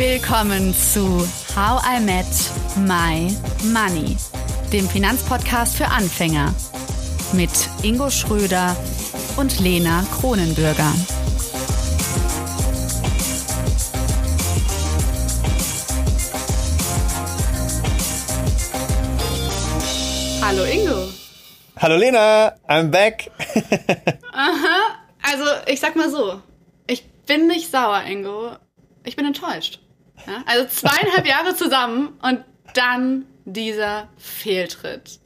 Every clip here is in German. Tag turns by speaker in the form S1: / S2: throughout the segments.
S1: Willkommen zu How I Met My Money, dem Finanzpodcast für Anfänger mit Ingo Schröder und Lena Kronenbürger. Hallo Ingo.
S2: Hallo Lena, I'm back.
S1: Aha, also ich sag mal so, ich bin nicht sauer, Ingo. Ich bin enttäuscht. Ja? Also zweieinhalb Jahre zusammen und dann dieser Fehltritt.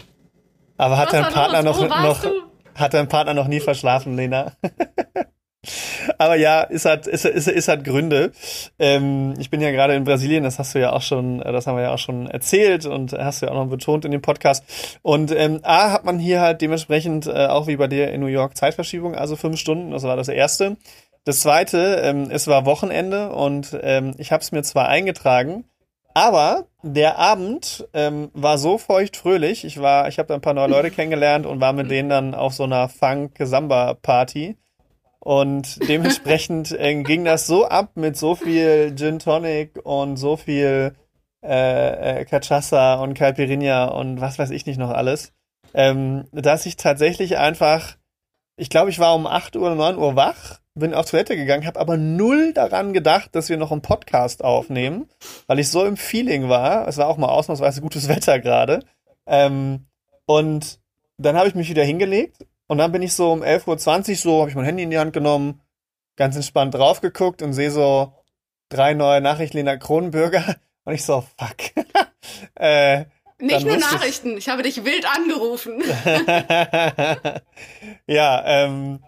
S2: Aber hat dein Partner noch, noch hat dein Partner noch nie verschlafen, Lena? Aber ja, es hat, es, es, es hat Gründe. Ähm, ich bin ja gerade in Brasilien, das hast du ja auch schon, äh, das haben wir ja auch schon erzählt und hast du ja auch noch betont in dem Podcast. Und ähm, A hat man hier halt dementsprechend äh, auch wie bei dir in New York Zeitverschiebung, also fünf Stunden, das war das erste. Das zweite, ähm, es war Wochenende und ähm, ich habe es mir zwar eingetragen, aber der Abend ähm, war so feucht fröhlich. Ich war, ich habe da ein paar neue Leute kennengelernt und war mit denen dann auf so einer Funk-Samba-Party. Und dementsprechend äh, ging das so ab mit so viel Gin Tonic und so viel äh, äh, Cachaça und Caipirinha und was weiß ich nicht noch alles, ähm, dass ich tatsächlich einfach, ich glaube, ich war um 8 Uhr, 9 Uhr wach, bin auf Toilette gegangen, habe aber null daran gedacht, dass wir noch einen Podcast aufnehmen, weil ich so im Feeling war. Es war auch mal ausnahmsweise gutes Wetter gerade. Ähm, und dann habe ich mich wieder hingelegt und dann bin ich so um 11.20 Uhr so, habe ich mein Handy in die Hand genommen, ganz entspannt drauf geguckt und sehe so drei neue Nachrichten Lena Kronenbürger und ich so, fuck.
S1: äh, Nicht nur Nachrichten, ich... ich habe dich wild angerufen.
S2: ja, ähm,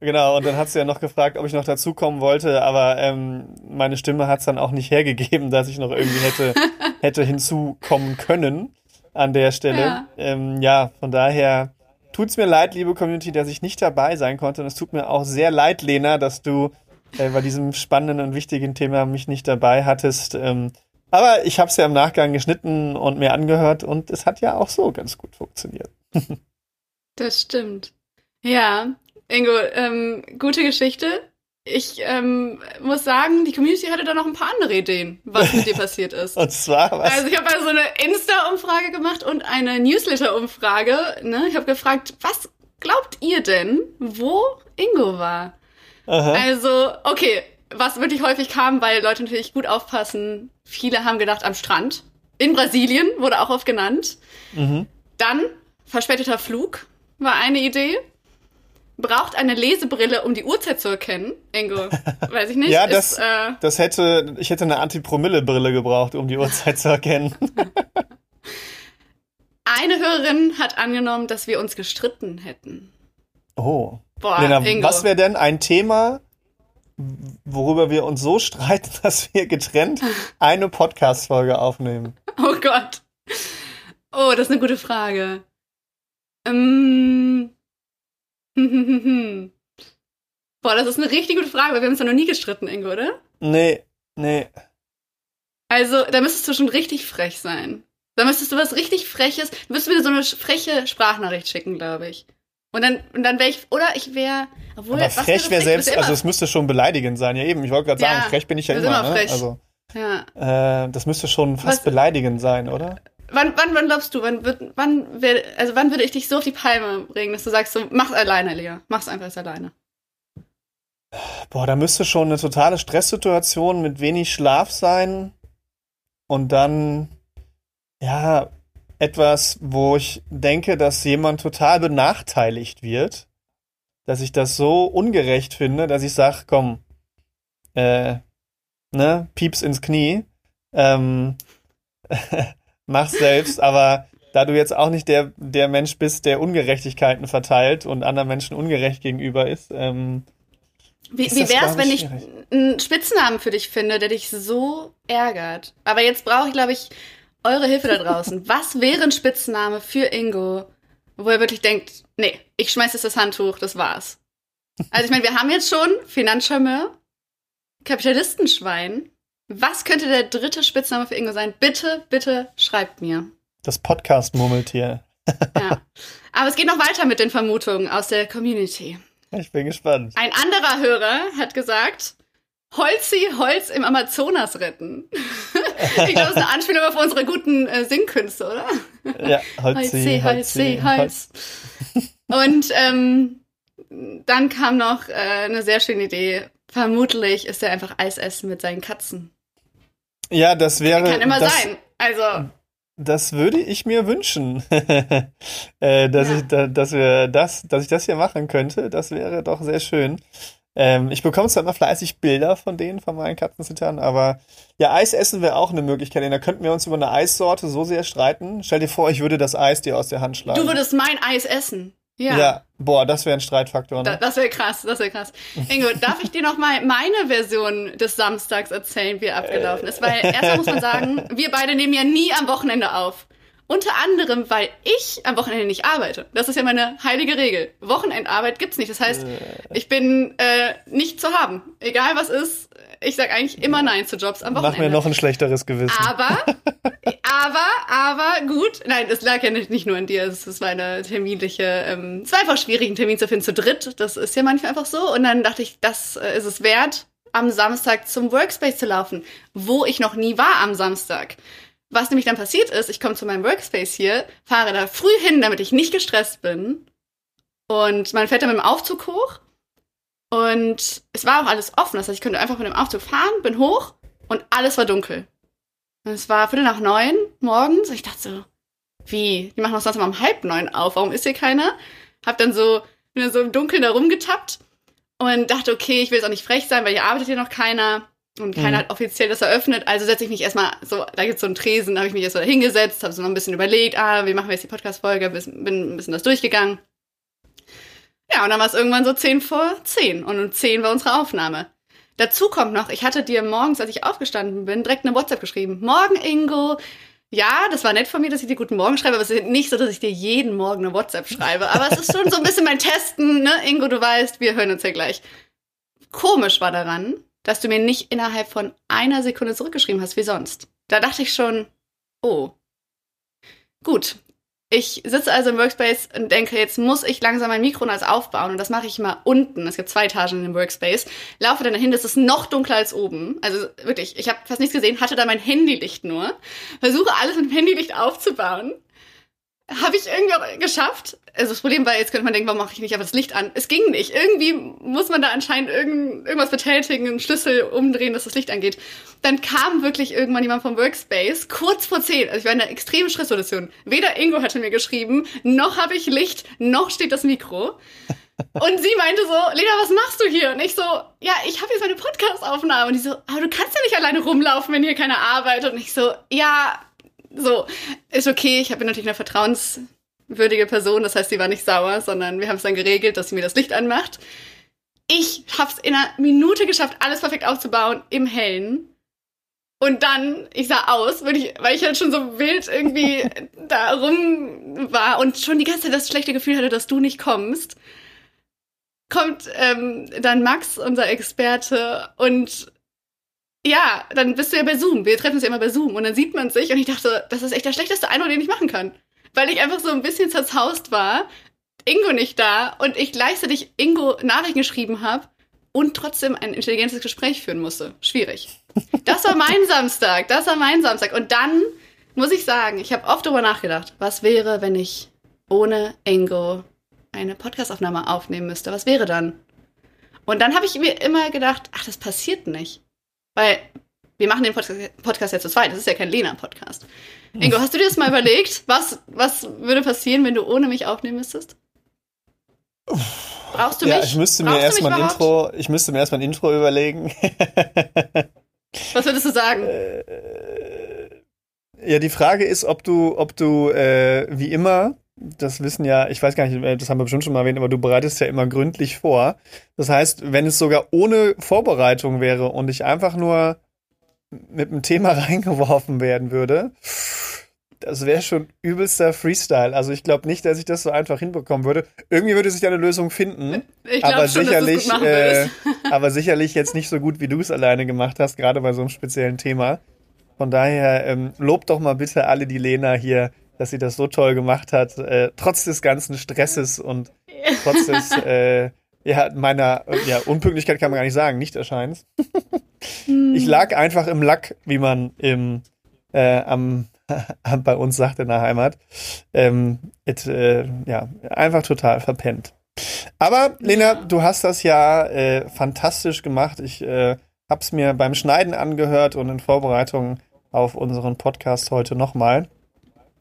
S2: genau, und dann hat sie ja noch gefragt, ob ich noch dazukommen wollte, aber ähm, meine Stimme hat es dann auch nicht hergegeben, dass ich noch irgendwie hätte, hätte hinzukommen können an der Stelle. Ja, ähm, ja von daher tut's mir leid, liebe Community, dass ich nicht dabei sein konnte. Und es tut mir auch sehr leid, Lena, dass du äh, bei diesem spannenden und wichtigen Thema mich nicht dabei hattest. Ähm, aber ich habe es ja im Nachgang geschnitten und mir angehört und es hat ja auch so ganz gut funktioniert.
S1: das stimmt. Ja, Ingo, ähm, gute Geschichte ich ähm, muss sagen, die Community hatte da noch ein paar andere Ideen, was mit dir passiert ist.
S2: und zwar was?
S1: Also ich habe also eine Insta-Umfrage gemacht und eine Newsletter-Umfrage. Ne? Ich habe gefragt, was glaubt ihr denn, wo Ingo war? Aha. Also, okay, was wirklich häufig kam, weil Leute natürlich gut aufpassen. Viele haben gedacht am Strand. In Brasilien wurde auch oft genannt. Mhm. Dann verspäteter Flug war eine Idee braucht eine Lesebrille, um die Uhrzeit zu erkennen. Ingo, weiß ich nicht.
S2: ja, das, ist, äh, das hätte, ich hätte eine Anti-Promille-Brille gebraucht, um die Uhrzeit zu erkennen.
S1: eine Hörerin hat angenommen, dass wir uns gestritten hätten.
S2: Oh. Boah, Lena, Ingo. was wäre denn ein Thema, worüber wir uns so streiten, dass wir getrennt eine Podcast-Folge aufnehmen?
S1: Oh Gott. Oh, das ist eine gute Frage. Ähm, Boah, das ist eine richtig gute Frage, weil wir haben uns ja noch nie gestritten, Ingo, oder?
S2: Nee, nee.
S1: Also, da müsstest du schon richtig frech sein. Da müsstest du was richtig Freches, du müsstest mir so eine freche Sprachnachricht schicken, glaube ich. Und dann, und dann wäre ich, oder ich wäre,
S2: obwohl. Aber frech wäre selbst, also es müsste schon beleidigend sein. Ja, eben, ich wollte gerade sagen, ja, frech bin ich ja immer, immer ne? Also, ja. Äh, das müsste schon fast was, beleidigend sein, oder?
S1: Wann, wann, wann glaubst du, wann, wird, wann, wär, also wann würde ich dich so auf die Palme bringen, dass du sagst, so, mach's alleine, Lea. Mach's einfach jetzt alleine.
S2: Boah, da müsste schon eine totale Stresssituation mit wenig Schlaf sein. Und dann, ja, etwas, wo ich denke, dass jemand total benachteiligt wird. Dass ich das so ungerecht finde, dass ich sage, komm, äh, ne, Pieps ins Knie. Ähm, mach's selbst, aber da du jetzt auch nicht der, der Mensch bist, der Ungerechtigkeiten verteilt und anderen Menschen ungerecht gegenüber ist, ähm,
S1: wie, ist wie wär's, wenn ich einen Spitznamen für dich finde, der dich so ärgert? Aber jetzt brauche ich, glaube ich, eure Hilfe da draußen. Was wäre ein Spitzname für Ingo, wo er wirklich denkt, nee, ich schmeiß jetzt das Handtuch, das war's. Also ich meine, wir haben jetzt schon Finanzcharmeur, Kapitalistenschwein, was könnte der dritte Spitzname für Ingo sein? Bitte, bitte schreibt mir.
S2: Das Podcast-Murmeltier.
S1: ja. Aber es geht noch weiter mit den Vermutungen aus der Community.
S2: Ich bin gespannt.
S1: Ein anderer Hörer hat gesagt, Holzi Holz im Amazonas retten. ich glaube, das ist eine Anspielung auf unsere guten äh, Singkünste, oder?
S2: Ja, Holzi, Holzi, Holz.
S1: Und ähm, dann kam noch äh, eine sehr schöne Idee. Vermutlich ist er einfach Eis essen mit seinen Katzen.
S2: Ja, das wäre.
S1: Kann immer
S2: das,
S1: sein. Also.
S2: Das würde ich mir wünschen, äh, dass ja. ich, da, dass wir das, dass ich das hier machen könnte. Das wäre doch sehr schön. Ähm, ich bekomme zwar immer fleißig Bilder von denen, von meinen Katzenzittern, aber ja, Eis essen wäre auch eine Möglichkeit. Da könnten wir uns über eine Eissorte so sehr streiten. Stell dir vor, ich würde das Eis dir aus der Hand schlagen.
S1: Du würdest mein Eis essen. Ja.
S2: ja. boah, das wäre ein Streitfaktor. Ne?
S1: Da, das wäre krass, das wäre krass. Ingo, darf ich dir noch mal meine Version des Samstags erzählen, wie er abgelaufen ist? Weil erstmal muss man sagen, wir beide nehmen ja nie am Wochenende auf. Unter anderem, weil ich am Wochenende nicht arbeite. Das ist ja meine heilige Regel. Wochenendarbeit gibt's nicht. Das heißt, äh. ich bin äh, nicht zu haben. Egal was ist, ich sag eigentlich immer Nein zu Jobs am Wochenende.
S2: Mach mir noch ein schlechteres Gewissen.
S1: Aber, aber, aber gut. Nein, es lag ja nicht, nicht nur an dir. Es war eine terminliche, ähm, es war einfach schwierig, einen Termin zu finden zu dritt. Das ist ja manchmal einfach so. Und dann dachte ich, das äh, ist es wert, am Samstag zum Workspace zu laufen, wo ich noch nie war am Samstag. Was nämlich dann passiert ist, ich komme zu meinem Workspace hier, fahre da früh hin, damit ich nicht gestresst bin. Und man fährt dann mit dem Aufzug hoch. Und es war auch alles offen. Das heißt, ich konnte einfach mit dem Aufzug fahren, bin hoch und alles war dunkel. Und es war Viertel nach neun morgens. Und ich dachte so, wie? Die machen doch sonst immer um halb neun auf. Warum ist hier keiner? Hab dann so, bin dann so im Dunkeln da rumgetappt und dachte, okay, ich will jetzt auch nicht frech sein, weil hier arbeitet hier noch keiner. Und keiner mhm. hat offiziell das eröffnet, also setze ich mich erstmal so, da gibt's so einen Tresen, da habe ich mich erstmal hingesetzt, habe so noch ein bisschen überlegt, ah, wie machen wir jetzt die Podcast-Folge, bin ein bisschen das durchgegangen. Ja, und dann war es irgendwann so 10 vor 10 und um 10 war unsere Aufnahme. Dazu kommt noch, ich hatte dir morgens, als ich aufgestanden bin, direkt eine WhatsApp geschrieben. Morgen, Ingo. Ja, das war nett von mir, dass ich dir guten Morgen schreibe, aber es ist nicht so, dass ich dir jeden Morgen eine WhatsApp schreibe. Aber es ist schon so ein bisschen mein Testen, ne? Ingo, du weißt, wir hören uns ja gleich. Komisch war daran, dass du mir nicht innerhalb von einer Sekunde zurückgeschrieben hast, wie sonst. Da dachte ich schon, oh. Gut. Ich sitze also im Workspace und denke, jetzt muss ich langsam mein Mikro als aufbauen und das mache ich immer unten. Es gibt zwei Etagen in dem Workspace. Laufe dann dahin, das ist noch dunkler als oben. Also wirklich, ich habe fast nichts gesehen, hatte da mein Handylicht nur. Versuche alles mit dem Handylicht aufzubauen habe ich irgendwie auch geschafft. Also das Problem war, jetzt könnte man denken, warum mache ich nicht einfach das Licht an? Es ging nicht. Irgendwie muss man da anscheinend irgend, irgendwas betätigen, einen Schlüssel umdrehen, dass das Licht angeht. Dann kam wirklich irgendwann jemand vom Workspace, kurz vor zehn. Also ich war in einer extremen Stresssituation. Weder Ingo hatte mir geschrieben, noch habe ich Licht, noch steht das Mikro. Und sie meinte so, Lena, was machst du hier? Und ich so, ja, ich habe jetzt meine Podcast-Aufnahme. Und die so, aber du kannst ja nicht alleine rumlaufen, wenn hier keiner arbeitet. Und ich so, ja, so, ist okay, ich habe natürlich eine vertrauenswürdige Person, das heißt, sie war nicht sauer, sondern wir haben es dann geregelt, dass sie mir das Licht anmacht. Ich habe es in einer Minute geschafft, alles perfekt aufzubauen im Hellen. Und dann, ich sah aus, weil ich, weil ich halt schon so wild irgendwie da rum war und schon die ganze Zeit das schlechte Gefühl hatte, dass du nicht kommst, kommt ähm, dann Max, unser Experte, und ja, dann bist du ja bei Zoom. Wir treffen uns ja immer bei Zoom und dann sieht man sich und ich dachte, das ist echt der schlechteste Eindruck, den ich machen kann. Weil ich einfach so ein bisschen zerzaust war, Ingo nicht da und ich gleichzeitig Ingo Nachrichten geschrieben habe und trotzdem ein intelligentes Gespräch führen musste. Schwierig. Das war mein Samstag. Das war mein Samstag. Und dann muss ich sagen, ich habe oft darüber nachgedacht, was wäre, wenn ich ohne Ingo eine Podcastaufnahme aufnehmen müsste? Was wäre dann? Und dann habe ich mir immer gedacht, ach, das passiert nicht. Weil wir machen den Podcast jetzt zu zweit. Das ist ja kein Lena-Podcast. Ingo, hast du dir das mal überlegt? Was, was würde passieren, wenn du ohne mich aufnehmen müsstest? Brauchst du
S2: ja,
S1: mich?
S2: Ich müsste mir erstmal ein Intro, ich müsste mir erstmal ein Intro überlegen.
S1: was würdest du sagen?
S2: Äh, ja, die Frage ist, ob du, ob du äh, wie immer das wissen ja, ich weiß gar nicht, äh, das haben wir bestimmt schon mal erwähnt, aber du bereitest ja immer gründlich vor. Das heißt, wenn es sogar ohne Vorbereitung wäre und ich einfach nur mit einem Thema reingeworfen werden würde, das wäre schon übelster Freestyle. Also ich glaube nicht, dass ich das so einfach hinbekommen würde. Irgendwie würde sich da eine Lösung finden.
S1: Ich aber schon, sicherlich, äh,
S2: aber sicherlich jetzt nicht so gut, wie du es alleine gemacht hast, gerade bei so einem speziellen Thema. Von daher ähm, lob doch mal bitte alle die Lena hier dass sie das so toll gemacht hat, äh, trotz des ganzen Stresses und trotz des, äh, ja, meiner ja, Unpünktlichkeit kann man gar nicht sagen, nicht erscheint. hm. Ich lag einfach im Lack, wie man im, äh, am, bei uns sagt in der Heimat. Ähm, it, äh, ja, einfach total verpennt. Aber Lena, du hast das ja äh, fantastisch gemacht. Ich äh, habe es mir beim Schneiden angehört und in Vorbereitung auf unseren Podcast heute nochmal.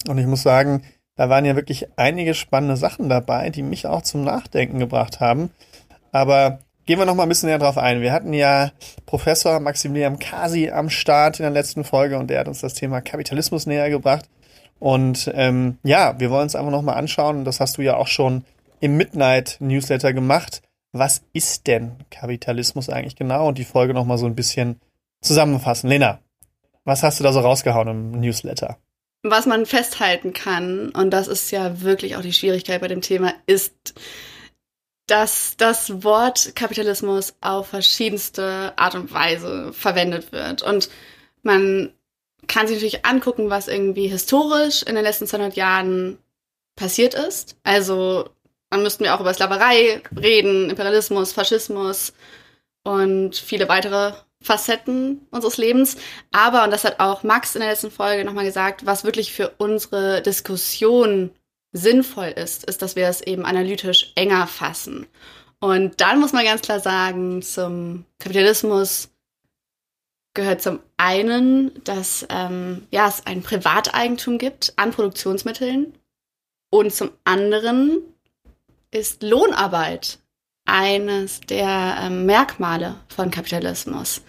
S2: Und ich muss sagen, da waren ja wirklich einige spannende Sachen dabei, die mich auch zum Nachdenken gebracht haben. Aber gehen wir noch mal ein bisschen näher drauf ein. Wir hatten ja Professor Maximilian Kasi am Start in der letzten Folge und der hat uns das Thema Kapitalismus näher gebracht. Und ähm, ja, wir wollen uns einfach noch mal anschauen. Das hast du ja auch schon im Midnight Newsletter gemacht. Was ist denn Kapitalismus eigentlich genau? Und die Folge noch mal so ein bisschen zusammenfassen. Lena, was hast du da so rausgehauen im Newsletter?
S1: Was man festhalten kann, und das ist ja wirklich auch die Schwierigkeit bei dem Thema, ist, dass das Wort Kapitalismus auf verschiedenste Art und Weise verwendet wird. Und man kann sich natürlich angucken, was irgendwie historisch in den letzten 200 Jahren passiert ist. Also, man müssten wir auch über Sklaverei reden, Imperialismus, Faschismus und viele weitere Facetten unseres Lebens. Aber, und das hat auch Max in der letzten Folge nochmal gesagt, was wirklich für unsere Diskussion sinnvoll ist, ist, dass wir es eben analytisch enger fassen. Und dann muss man ganz klar sagen, zum Kapitalismus gehört zum einen, dass ähm, ja, es ein Privateigentum gibt an Produktionsmitteln und zum anderen ist Lohnarbeit eines der ähm, Merkmale von Kapitalismus.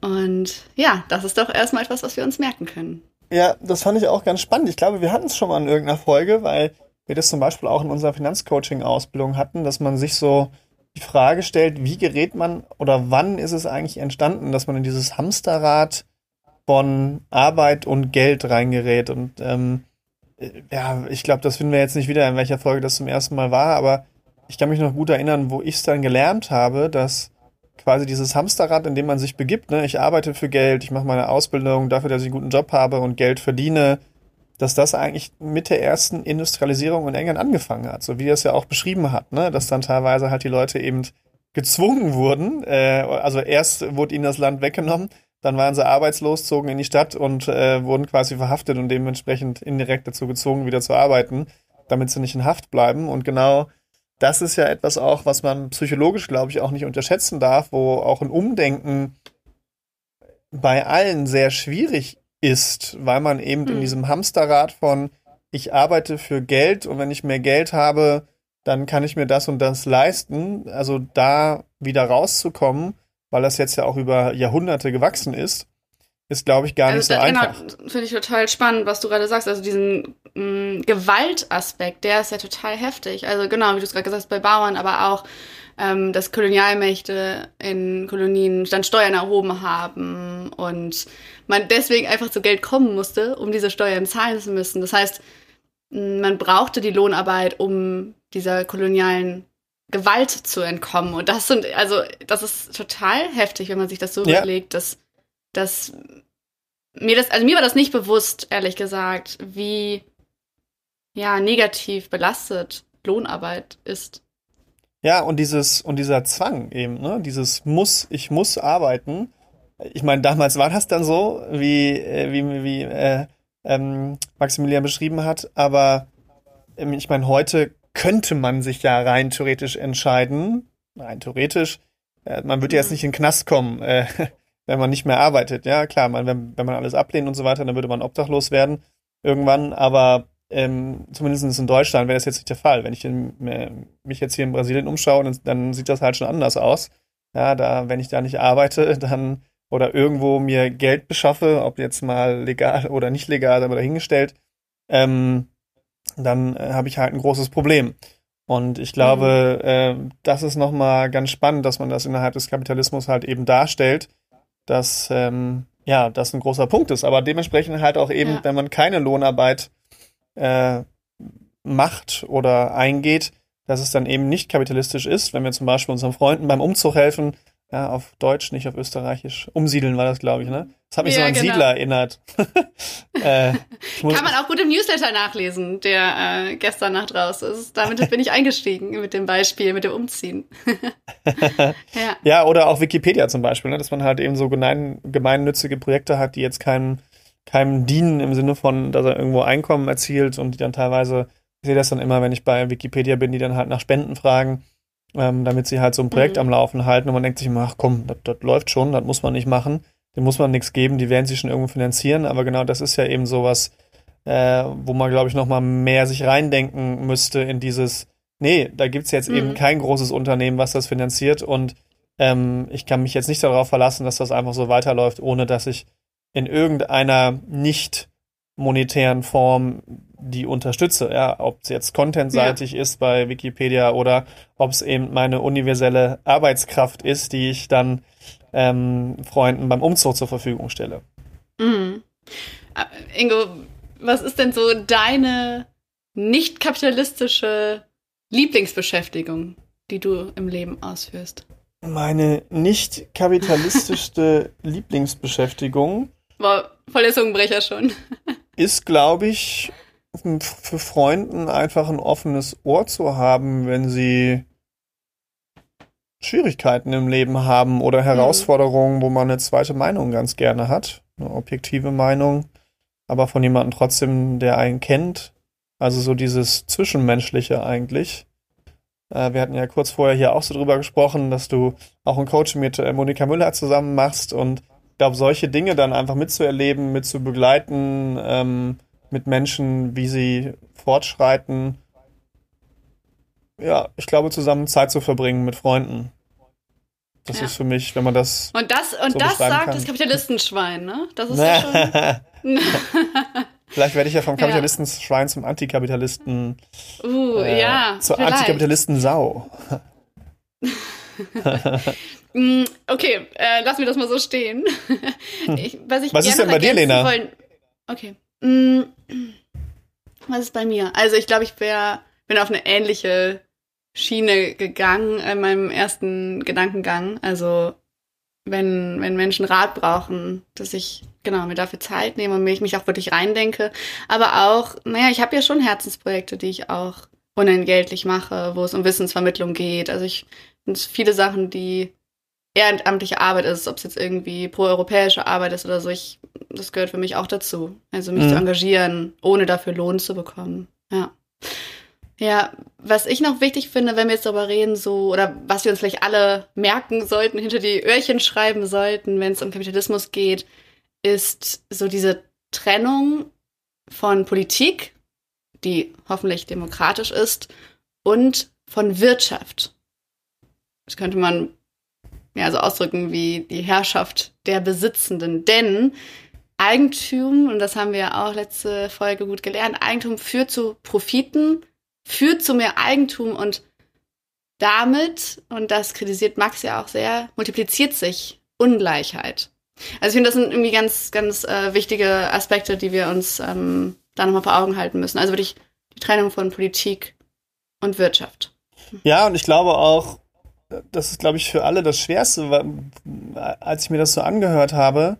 S1: Und ja, das ist doch erstmal etwas, was wir uns merken können.
S2: Ja, das fand ich auch ganz spannend. Ich glaube, wir hatten es schon mal in irgendeiner Folge, weil wir das zum Beispiel auch in unserer Finanzcoaching-Ausbildung hatten, dass man sich so die Frage stellt, wie gerät man oder wann ist es eigentlich entstanden, dass man in dieses Hamsterrad von Arbeit und Geld reingerät. Und ähm, ja, ich glaube, das finden wir jetzt nicht wieder, in welcher Folge das zum ersten Mal war, aber ich kann mich noch gut erinnern, wo ich es dann gelernt habe, dass quasi dieses Hamsterrad, in dem man sich begibt, ne, ich arbeite für Geld, ich mache meine Ausbildung dafür, dass ich einen guten Job habe und Geld verdiene, dass das eigentlich mit der ersten Industrialisierung in England angefangen hat, so wie er es ja auch beschrieben hat, ne, dass dann teilweise halt die Leute eben gezwungen wurden, äh, also erst wurde ihnen das Land weggenommen, dann waren sie arbeitslos, zogen in die Stadt und äh, wurden quasi verhaftet und dementsprechend indirekt dazu gezwungen, wieder zu arbeiten, damit sie nicht in Haft bleiben. Und genau das ist ja etwas auch, was man psychologisch, glaube ich, auch nicht unterschätzen darf, wo auch ein Umdenken bei allen sehr schwierig ist, weil man eben hm. in diesem Hamsterrad von ich arbeite für Geld und wenn ich mehr Geld habe, dann kann ich mir das und das leisten. Also da wieder rauszukommen, weil das jetzt ja auch über Jahrhunderte gewachsen ist, ist, glaube ich, gar also, nicht so einfach.
S1: Genau, finde ich total spannend, was du gerade sagst. Also diesen mh, mm, Gewaltaspekt, der ist ja total heftig. Also genau, wie du es gerade gesagt hast, bei Bauern, aber auch, ähm, dass Kolonialmächte in Kolonien dann Steuern erhoben haben und man deswegen einfach zu Geld kommen musste, um diese Steuern zahlen zu müssen. Das heißt, mm, man brauchte die Lohnarbeit, um dieser kolonialen Gewalt zu entkommen. Und das sind, also, das ist total heftig, wenn man sich das so ja. überlegt, dass dass mir das, also mir war das nicht bewusst, ehrlich gesagt, wie ja negativ belastet Lohnarbeit ist.
S2: Ja, und dieses, und dieser Zwang eben, ne? Dieses muss, ich muss arbeiten. Ich meine, damals war das dann so, wie, äh, wie, wie äh, ähm, Maximilian beschrieben hat, aber ähm, ich meine, heute könnte man sich ja rein theoretisch entscheiden, rein theoretisch, äh, man würde jetzt mhm. nicht in den Knast kommen, äh, wenn man nicht mehr arbeitet. Ja, klar, man, wenn, wenn man alles ablehnt und so weiter, dann würde man obdachlos werden irgendwann, aber ähm, zumindest in Deutschland wäre das jetzt nicht der Fall. Wenn ich in, äh, mich jetzt hier in Brasilien umschaue, dann, dann sieht das halt schon anders aus. Ja, da, wenn ich da nicht arbeite, dann oder irgendwo mir Geld beschaffe, ob jetzt mal legal oder nicht legal, aber dahingestellt, ähm, dann äh, habe ich halt ein großes Problem. Und ich glaube, mhm. äh, das ist nochmal ganz spannend, dass man das innerhalb des Kapitalismus halt eben darstellt, dass ähm, ja das ein großer Punkt ist. Aber dementsprechend halt auch eben, ja. wenn man keine Lohnarbeit äh, macht oder eingeht, dass es dann eben nicht kapitalistisch ist. Wenn wir zum Beispiel unseren Freunden beim Umzug helfen, Ja, auf Deutsch, nicht auf Österreichisch. Umsiedeln war das, glaube ich, ne? Das hat mich ja, so an genau. Siedler erinnert.
S1: äh, Kann man auch gut im Newsletter nachlesen, der äh, gestern Nacht raus ist. Damit bin ich eingestiegen mit dem Beispiel, mit dem Umziehen.
S2: ja. ja, oder auch Wikipedia zum Beispiel, ne? dass man halt eben so gemein, gemeinnützige Projekte hat, die jetzt keinem, keinem dienen im Sinne von, dass er irgendwo Einkommen erzielt und die dann teilweise, ich sehe das dann immer, wenn ich bei Wikipedia bin, die dann halt nach Spenden fragen ähm, damit sie halt so ein Projekt mhm. am Laufen halten und man denkt sich immer, ach komm, das, das läuft schon, das muss man nicht machen, dem muss man nichts geben, die werden sich schon irgendwo finanzieren, aber genau das ist ja eben sowas, äh, wo man, glaube ich, nochmal mehr sich reindenken müsste in dieses, nee, da gibt's jetzt mhm. eben kein großes Unternehmen, was das finanziert und ähm, ich kann mich jetzt nicht darauf verlassen, dass das einfach so weiterläuft, ohne dass ich in irgendeiner nicht monetären Form die unterstütze, ja, ob es jetzt contentseitig ja. ist bei Wikipedia oder ob es eben meine universelle Arbeitskraft ist, die ich dann ähm, Freunden beim Umzug zur Verfügung stelle.
S1: Mhm. Äh, Ingo, was ist denn so deine nicht kapitalistische Lieblingsbeschäftigung, die du im Leben ausführst?
S2: Meine nicht kapitalistischste Lieblingsbeschäftigung.
S1: War voll der Zungenbrecher schon.
S2: ist, glaube ich, für Freunden einfach ein offenes Ohr zu haben, wenn sie Schwierigkeiten im Leben haben oder mhm. Herausforderungen, wo man eine zweite Meinung ganz gerne hat, eine objektive Meinung, aber von jemandem trotzdem, der einen kennt. Also so dieses Zwischenmenschliche eigentlich. Äh, wir hatten ja kurz vorher hier auch so drüber gesprochen, dass du auch ein Coach mit äh, Monika Müller zusammen machst und ich glaube, solche Dinge dann einfach mitzuerleben, mitzubegleiten, ähm, mit Menschen, wie sie fortschreiten. Ja, ich glaube, zusammen Zeit zu verbringen mit Freunden. Das ja. ist für mich, wenn man das.
S1: Und das, und so das sagt kann. das Kapitalistenschwein, ne? Das ist ja schon.
S2: Vielleicht werde ich ja vom Kapitalistenschwein zum Antikapitalisten.
S1: Uh, äh, ja.
S2: Zur Antikapitalisten-Sau.
S1: Mm, okay, äh, lassen wir das mal so stehen.
S2: ich, was, ich was ist denn bei dir, Lena? Wollen,
S1: okay. Mm, was ist bei mir? Also ich glaube, ich wär, bin auf eine ähnliche Schiene gegangen in meinem ersten Gedankengang. Also wenn, wenn Menschen Rat brauchen, dass ich genau mir dafür Zeit nehme und mich, mich auch wirklich reindenke. Aber auch, naja, ich habe ja schon Herzensprojekte, die ich auch unentgeltlich mache, wo es um Wissensvermittlung geht. Also ich viele Sachen, die ehrenamtliche Arbeit ist, ob es jetzt irgendwie proeuropäische Arbeit ist oder so, ich, das gehört für mich auch dazu. Also mich mhm. zu engagieren, ohne dafür Lohn zu bekommen. Ja. Ja, was ich noch wichtig finde, wenn wir jetzt darüber reden, so, oder was wir uns vielleicht alle merken sollten, hinter die Öhrchen schreiben sollten, wenn es um Kapitalismus geht, ist so diese Trennung von Politik, die hoffentlich demokratisch ist, und von Wirtschaft. Das könnte man ja so ausdrücken wie die Herrschaft der Besitzenden. Denn Eigentum, und das haben wir ja auch letzte Folge gut gelernt, Eigentum führt zu Profiten, führt zu mehr Eigentum und damit, und das kritisiert Max ja auch sehr, multipliziert sich Ungleichheit. Also ich finde, das sind irgendwie ganz, ganz äh, wichtige Aspekte, die wir uns ähm, da nochmal vor Augen halten müssen. Also wirklich die Trennung von Politik und Wirtschaft.
S2: Ja, und ich glaube auch, das ist, glaube ich, für alle das Schwerste, weil, als ich mir das so angehört habe,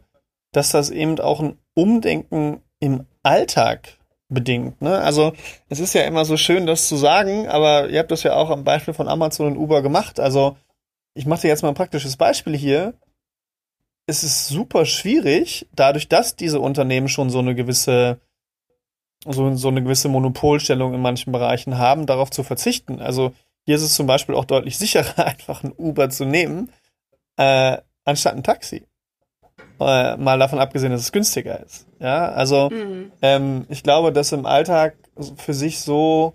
S2: dass das eben auch ein Umdenken im Alltag bedingt. Ne? Also es ist ja immer so schön, das zu sagen, aber ihr habt das ja auch am Beispiel von Amazon und Uber gemacht. Also ich mache dir jetzt mal ein praktisches Beispiel hier. Es ist super schwierig, dadurch, dass diese Unternehmen schon so eine gewisse so, so eine gewisse Monopolstellung in manchen Bereichen haben, darauf zu verzichten. Also hier ist es zum Beispiel auch deutlich sicherer, einfach ein Uber zu nehmen, äh, anstatt ein Taxi. Äh, mal davon abgesehen, dass es günstiger ist. Ja, also mhm. ähm, ich glaube, das im Alltag für sich so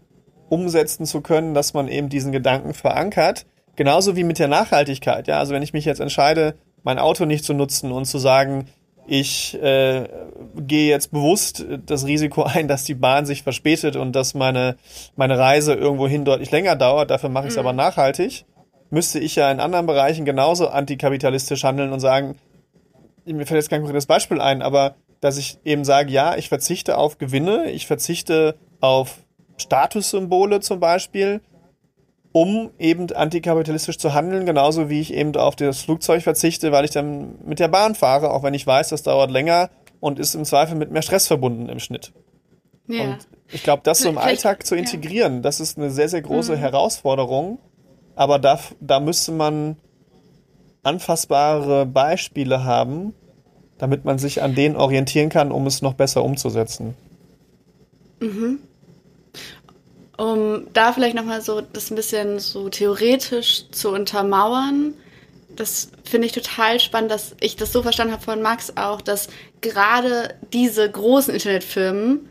S2: umsetzen zu können, dass man eben diesen Gedanken verankert. Genauso wie mit der Nachhaltigkeit. Ja, also wenn ich mich jetzt entscheide, mein Auto nicht zu nutzen und zu sagen, ich äh, gehe jetzt bewusst das Risiko ein, dass die Bahn sich verspätet und dass meine, meine Reise irgendwohin deutlich länger dauert. Dafür mache ich es mhm. aber nachhaltig. Müsste ich ja in anderen Bereichen genauso antikapitalistisch handeln und sagen, mir fällt jetzt kein konkretes Beispiel ein, aber dass ich eben sage, ja, ich verzichte auf Gewinne, ich verzichte auf Statussymbole zum Beispiel, um eben antikapitalistisch zu handeln, genauso wie ich eben auf das Flugzeug verzichte, weil ich dann mit der Bahn fahre, auch wenn ich weiß, das dauert länger und ist im Zweifel mit mehr Stress verbunden im Schnitt. Ja. Und ich glaube, das so im Alltag zu integrieren, ja. das ist eine sehr, sehr große mhm. Herausforderung. Aber da, da müsste man anfassbare Beispiele haben, damit man sich an denen orientieren kann, um es noch besser umzusetzen.
S1: Mhm. Um da vielleicht nochmal so das ein bisschen so theoretisch zu untermauern, das finde ich total spannend, dass ich das so verstanden habe von Max auch, dass gerade diese großen Internetfirmen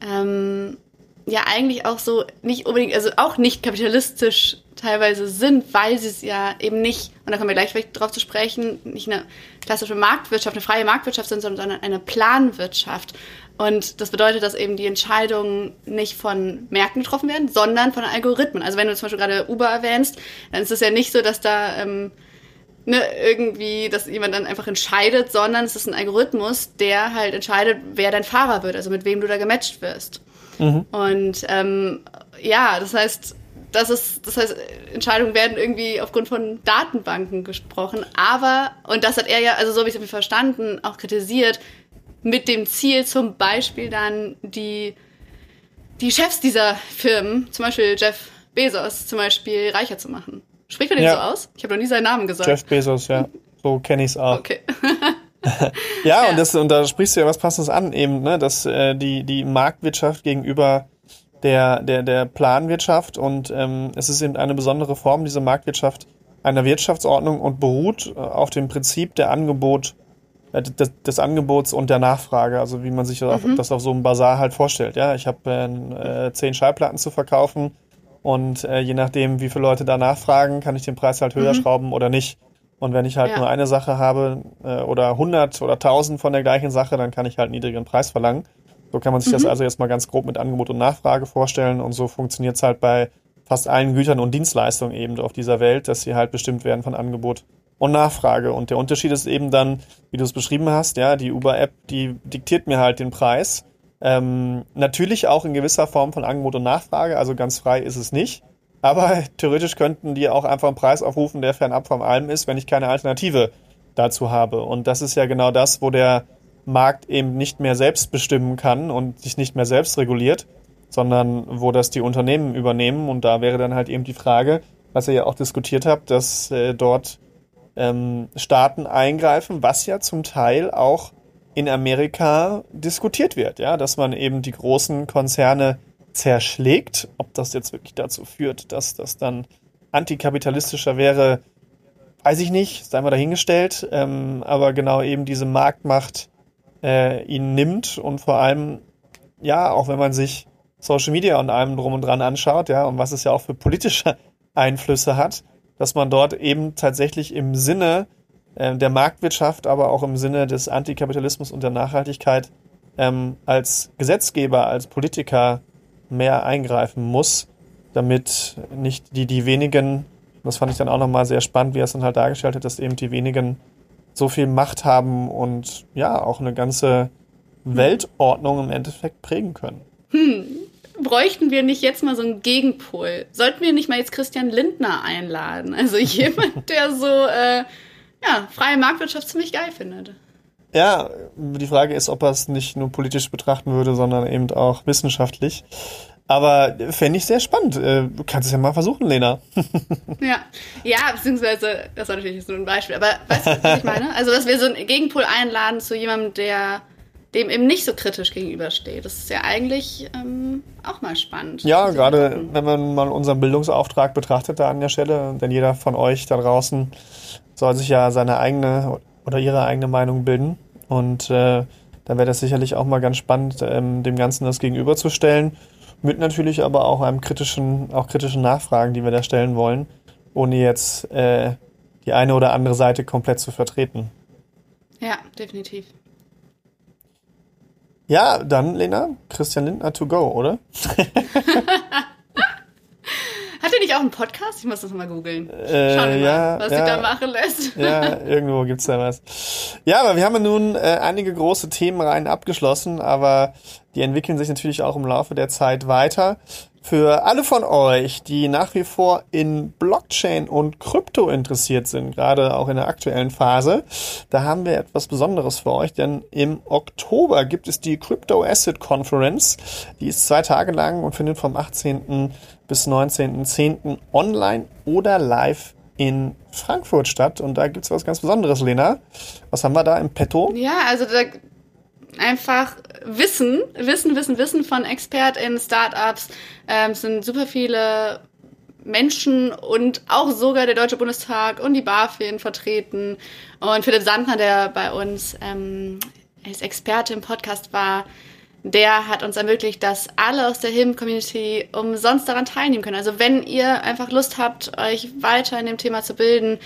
S1: ähm, ja eigentlich auch so nicht unbedingt, also auch nicht kapitalistisch teilweise sind, weil sie es ja eben nicht, und da kommen wir gleich vielleicht drauf zu sprechen, nicht eine klassische Marktwirtschaft, eine freie Marktwirtschaft sind, sondern eine Planwirtschaft. Und das bedeutet, dass eben die Entscheidungen nicht von Märkten getroffen werden, sondern von Algorithmen. Also wenn du zum Beispiel gerade Uber erwähnst, dann ist es ja nicht so, dass da ähm, ne, irgendwie, dass jemand dann einfach entscheidet, sondern es ist ein Algorithmus, der halt entscheidet, wer dein Fahrer wird, also mit wem du da gematcht wirst. Mhm. Und ähm, ja, das heißt, das ist, das heißt, Entscheidungen werden irgendwie aufgrund von Datenbanken gesprochen. Aber, und das hat er ja, also so wie ich es verstanden, auch kritisiert, mit dem Ziel zum Beispiel dann die, die Chefs dieser Firmen, zum Beispiel Jeff Bezos, zum Beispiel reicher zu machen. Spricht man den ja. so aus? Ich habe noch nie seinen Namen gesagt.
S2: Jeff Bezos, ja. So kenne ich es auch. Okay. ja, ja, Und, das, und da sprichst du ja was Passendes an, eben, ne, dass äh, die, die Marktwirtschaft gegenüber der, der, der Planwirtschaft und ähm, es ist eben eine besondere Form, diese Marktwirtschaft, einer Wirtschaftsordnung und beruht äh, auf dem Prinzip der Angebot, des, des, Angebots und der Nachfrage, also wie man sich mhm. auf, das auf so einem Bazar halt vorstellt. Ja, ich habe äh, zehn Schallplatten zu verkaufen und äh, je nachdem, wie viele Leute da nachfragen, kann ich den Preis halt höher mhm. schrauben oder nicht. Und wenn ich halt ja. nur eine Sache habe äh, oder 100 oder 1000 von der gleichen Sache, dann kann ich halt einen niedrigeren Preis verlangen. So kann man sich mhm. das also jetzt mal ganz grob mit Angebot und Nachfrage vorstellen. Und so funktioniert es halt bei fast allen Gütern und Dienstleistungen eben auf dieser Welt, dass sie halt bestimmt werden von Angebot und Nachfrage. Und der Unterschied ist eben dann, wie du es beschrieben hast, ja, die Uber-App, die diktiert mir halt den Preis ähm, natürlich auch in gewisser Form von Angebot und Nachfrage, also ganz frei ist es nicht. Aber theoretisch könnten die auch einfach einen Preis aufrufen, der fernab von allem ist, wenn ich keine Alternative dazu habe. Und das ist ja genau das, wo der Markt eben nicht mehr selbst bestimmen kann und sich nicht mehr selbst reguliert, sondern wo das die Unternehmen übernehmen. Und da wäre dann halt eben die Frage, was ihr ja auch diskutiert habt, dass äh, dort ähm, Staaten eingreifen, was ja zum Teil auch in Amerika diskutiert wird, ja, dass man eben die großen Konzerne zerschlägt. Ob das jetzt wirklich dazu führt, dass das dann antikapitalistischer wäre, weiß ich nicht, sei mal dahingestellt. Ähm, aber genau eben diese Marktmacht äh, ihn nimmt und vor allem, ja, auch wenn man sich Social Media und allem drum und dran anschaut, ja, und was es ja auch für politische Einflüsse hat, dass man dort eben tatsächlich im Sinne äh, der Marktwirtschaft, aber auch im Sinne des Antikapitalismus und der Nachhaltigkeit ähm, als Gesetzgeber, als Politiker mehr eingreifen muss, damit nicht die, die wenigen, das fand ich dann auch nochmal sehr spannend, wie er es dann halt dargestellt hat, dass eben die wenigen so viel Macht haben und ja, auch eine ganze Weltordnung im Endeffekt prägen können.
S1: Hm. Bräuchten wir nicht jetzt mal so einen Gegenpol? Sollten wir nicht mal jetzt Christian Lindner einladen? Also jemand, der so äh, ja, freie Marktwirtschaft ziemlich geil findet.
S2: Ja, die Frage ist, ob er es nicht nur politisch betrachten würde, sondern eben auch wissenschaftlich. Aber fände ich sehr spannend. Äh, du kannst es ja mal versuchen, Lena.
S1: ja. Ja, beziehungsweise, das war natürlich nur ein Beispiel. Aber weißt du, was ich meine? Also, dass wir so einen Gegenpol einladen zu jemandem, der dem eben nicht so kritisch gegenübersteht. Das ist ja eigentlich ähm, auch mal spannend.
S2: Ja, gerade wenn man mal unseren Bildungsauftrag betrachtet da an der Stelle, denn jeder von euch da draußen soll sich ja seine eigene oder ihre eigene Meinung bilden. Und äh, da wäre das sicherlich auch mal ganz spannend, ähm, dem Ganzen das gegenüberzustellen. Mit natürlich aber auch einem kritischen, auch kritischen Nachfragen, die wir da stellen wollen, ohne jetzt äh, die eine oder andere Seite komplett zu vertreten.
S1: Ja, definitiv.
S2: Ja, dann, Lena, Christian Lindner to go, oder?
S1: Hat er nicht auch einen Podcast? Ich muss das mal googeln. Äh, Schauen wir ja, mal, was ja, sie da machen lässt.
S2: Ja, irgendwo gibt's da was. Ja, aber wir haben ja nun äh, einige große Themenreihen abgeschlossen, aber die entwickeln sich natürlich auch im Laufe der Zeit weiter. Für alle von euch, die nach wie vor in Blockchain und Krypto interessiert sind, gerade auch in der aktuellen Phase, da haben wir etwas Besonderes für euch, denn im Oktober gibt es die Crypto Asset Conference. Die ist zwei Tage lang und findet vom 18. bis 19.10. online oder live in Frankfurt statt. Und da gibt es was ganz Besonderes, Lena. Was haben wir da im Petto?
S1: Ja, also da einfach Wissen, Wissen, Wissen, Wissen von ExpertInnen, Startups. Ähm, es sind super viele Menschen und auch sogar der Deutsche Bundestag und die BaFin vertreten. Und Philipp Sandner, der bei uns ähm, als Experte im Podcast war, der hat uns ermöglicht, dass alle aus der HIM-Community umsonst daran teilnehmen können. Also wenn ihr einfach Lust habt, euch weiter in dem Thema zu bilden,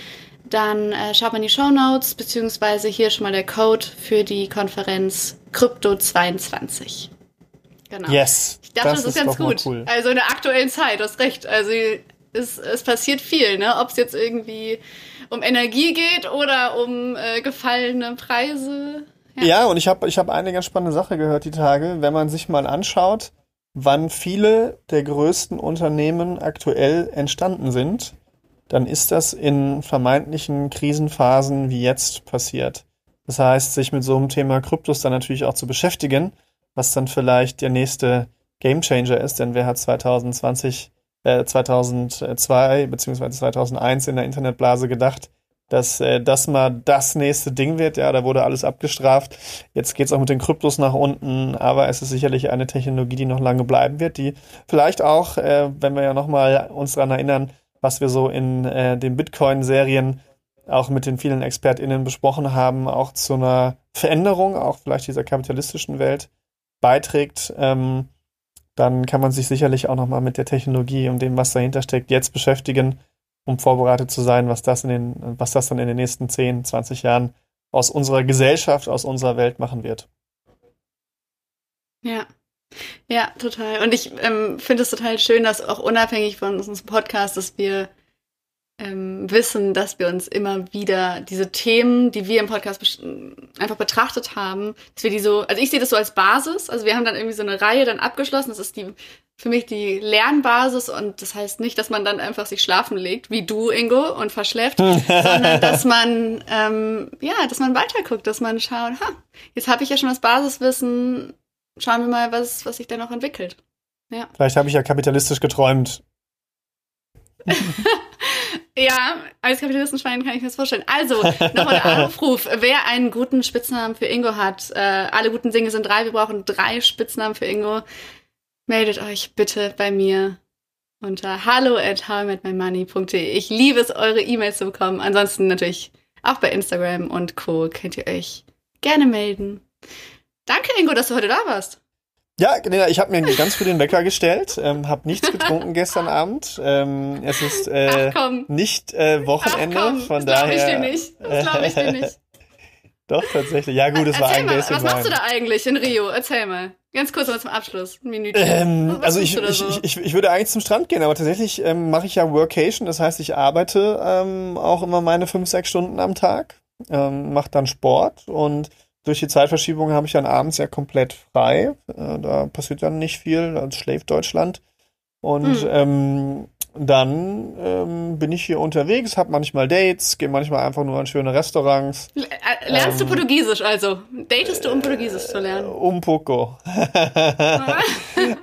S1: dann äh, schaut mal in die Show Notes, beziehungsweise hier schon mal der Code für die Konferenz Krypto22.
S2: Genau. Yes.
S1: Ich dachte, das, das ist ganz gut. Cool. Also in der aktuellen Zeit, du hast recht. Also es, es passiert viel, ne? Ob es jetzt irgendwie um Energie geht oder um äh, gefallene Preise.
S2: Ja, und ich habe ich hab eine ganz spannende Sache gehört die Tage. Wenn man sich mal anschaut, wann viele der größten Unternehmen aktuell entstanden sind, dann ist das in vermeintlichen Krisenphasen wie jetzt passiert. Das heißt, sich mit so einem Thema Kryptos dann natürlich auch zu beschäftigen, was dann vielleicht der nächste Gamechanger ist, denn wer hat 2020, äh, 2002 beziehungsweise 2001 in der Internetblase gedacht, dass äh, das mal das nächste Ding wird. Ja, da wurde alles abgestraft. Jetzt geht's auch mit den Kryptos nach unten, aber es ist sicherlich eine Technologie, die noch lange bleiben wird, die vielleicht auch, äh, wenn wir ja nochmal uns dran erinnern, was wir so in äh, den Bitcoin-Serien auch mit den vielen ExpertInnen besprochen haben, auch zu einer Veränderung, auch vielleicht dieser kapitalistischen Welt beiträgt, ähm, dann kann man sich sicherlich auch nochmal mit der Technologie und dem, was dahinter steckt, jetzt beschäftigen, um vorbereitet zu sein, was das in den, was das dann in den nächsten 10, 20 Jahren aus unserer Gesellschaft, aus unserer Welt machen wird.
S1: Ja, ja, total. Und ich ähm, finde es total schön, dass auch unabhängig von unserem Podcast, dass wir ähm, wissen, dass wir uns immer wieder diese Themen, die wir im Podcast einfach betrachtet haben, dass wir die so, also ich sehe das so als Basis. Also wir haben dann irgendwie so eine Reihe dann abgeschlossen. Das ist die für mich die Lernbasis und das heißt nicht, dass man dann einfach sich schlafen legt, wie du, Ingo, und verschläft, sondern dass man ähm, ja, dass man weiterguckt, dass man schaut, ha, jetzt habe ich ja schon das Basiswissen, schauen wir mal, was, was sich da noch entwickelt. Ja.
S2: Vielleicht habe ich ja kapitalistisch geträumt.
S1: ja, als Kapitalistenschwein kann ich mir das vorstellen. Also, nochmal der Aufruf. Wer einen guten Spitznamen für Ingo hat, äh, alle guten Dinge sind drei, wir brauchen drei Spitznamen für Ingo, meldet euch bitte bei mir unter hallo at howmetmymoney.de. Ich liebe es, eure E-Mails zu bekommen. Ansonsten natürlich auch bei Instagram und Co. könnt ihr euch gerne melden. Danke, Ingo, dass du heute da warst.
S2: Ja, ich habe mir ganz früh den Wecker gestellt, ähm, habe nichts getrunken gestern Abend. Ähm, es ist äh, nicht äh, Wochenende, Ach, komm, von das daher. Das glaube ich dir nicht. Das glaube ich dir nicht. Doch, tatsächlich. Ja, gut, es war ein
S1: mal, Was machst du da eigentlich in Rio? Erzähl mal. Ganz kurz mal zum Abschluss. Ein
S2: Minütchen. Ähm, also ich, ich, so? ich, ich, würde eigentlich zum Strand gehen, aber tatsächlich ähm, mache ich ja Workation. Das heißt, ich arbeite ähm, auch immer meine fünf, sechs Stunden am Tag, ähm, mache dann Sport und durch die Zeitverschiebung habe ich dann abends ja komplett frei. Äh, da passiert dann nicht viel, da schläft Deutschland. Und hm. ähm, dann ähm, bin ich hier unterwegs, habe manchmal Dates, gehe manchmal einfach nur an schöne Restaurants.
S1: Äh, lernst ähm, du Portugiesisch also? Datest du, um Portugiesisch zu lernen? Äh,
S2: um poco.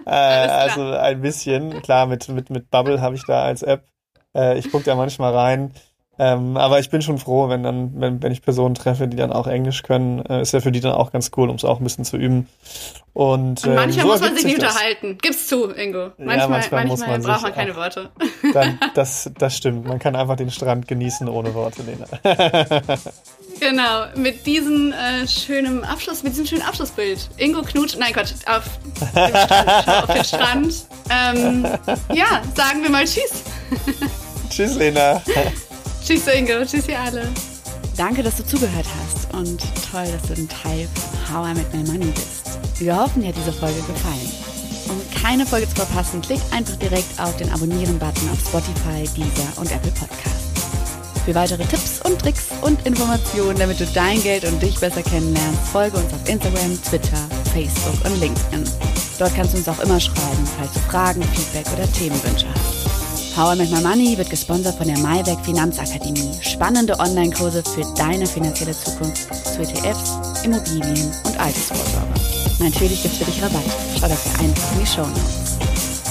S2: äh, also ein bisschen. Klar, mit, mit, mit Bubble habe ich da als App. Äh, ich gucke da manchmal rein. Ähm, aber ich bin schon froh, wenn dann, wenn, wenn ich Personen treffe, die dann auch Englisch können, äh, ist ja für die dann auch ganz cool, um es auch ein bisschen zu üben. Und,
S1: Und manchmal ähm, so muss man sich nicht unterhalten. Gib's zu, Ingo. Manchmal, ja, manchmal, manchmal man braucht man keine Worte.
S2: Dann, das, das stimmt. Man kann einfach den Strand genießen ohne Worte, Lena.
S1: genau, mit diesem äh, schönen Abschluss, mit diesem schönen Abschlussbild. Ingo Knut, nein Gott, auf dem Strand. auf den Strand. Ähm, ja, sagen wir mal Tschüss.
S2: tschüss, Lena.
S1: Tschüss, Ingo. Tschüss, ihr alle.
S3: Danke, dass du zugehört hast und toll, dass du ein Teil von How I Met My Money bist. Wir hoffen, dir hat diese Folge gefallen. Um keine Folge zu verpassen, klick einfach direkt auf den Abonnieren-Button auf Spotify, Deezer und Apple Podcasts. Für weitere Tipps und Tricks und Informationen, damit du dein Geld und dich besser kennenlernst, folge uns auf Instagram, Twitter, Facebook und LinkedIn.
S1: Dort kannst du uns auch immer schreiben, falls du Fragen, Feedback oder Themenwünsche hast. How I Make My Money wird gesponsert von der MyBack Finanzakademie. Spannende Online-Kurse für deine finanzielle Zukunft zu ETFs, Immobilien und Altersvorsorge. Natürlich gibt es für dich Rabatt. Schau dafür einfach in die Show Notes.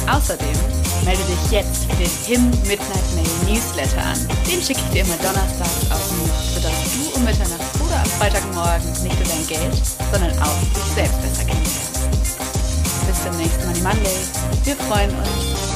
S1: Außerdem melde dich jetzt für den Him Midnight Mail Newsletter an. Den schicke ich dir immer donnerstags aus dem sodass du um Mitternacht oder am Freitagmorgen nicht nur dein Geld, sondern auch dich selbst besser kennenlernst. Bis zum nächsten Money Monday. Wir freuen uns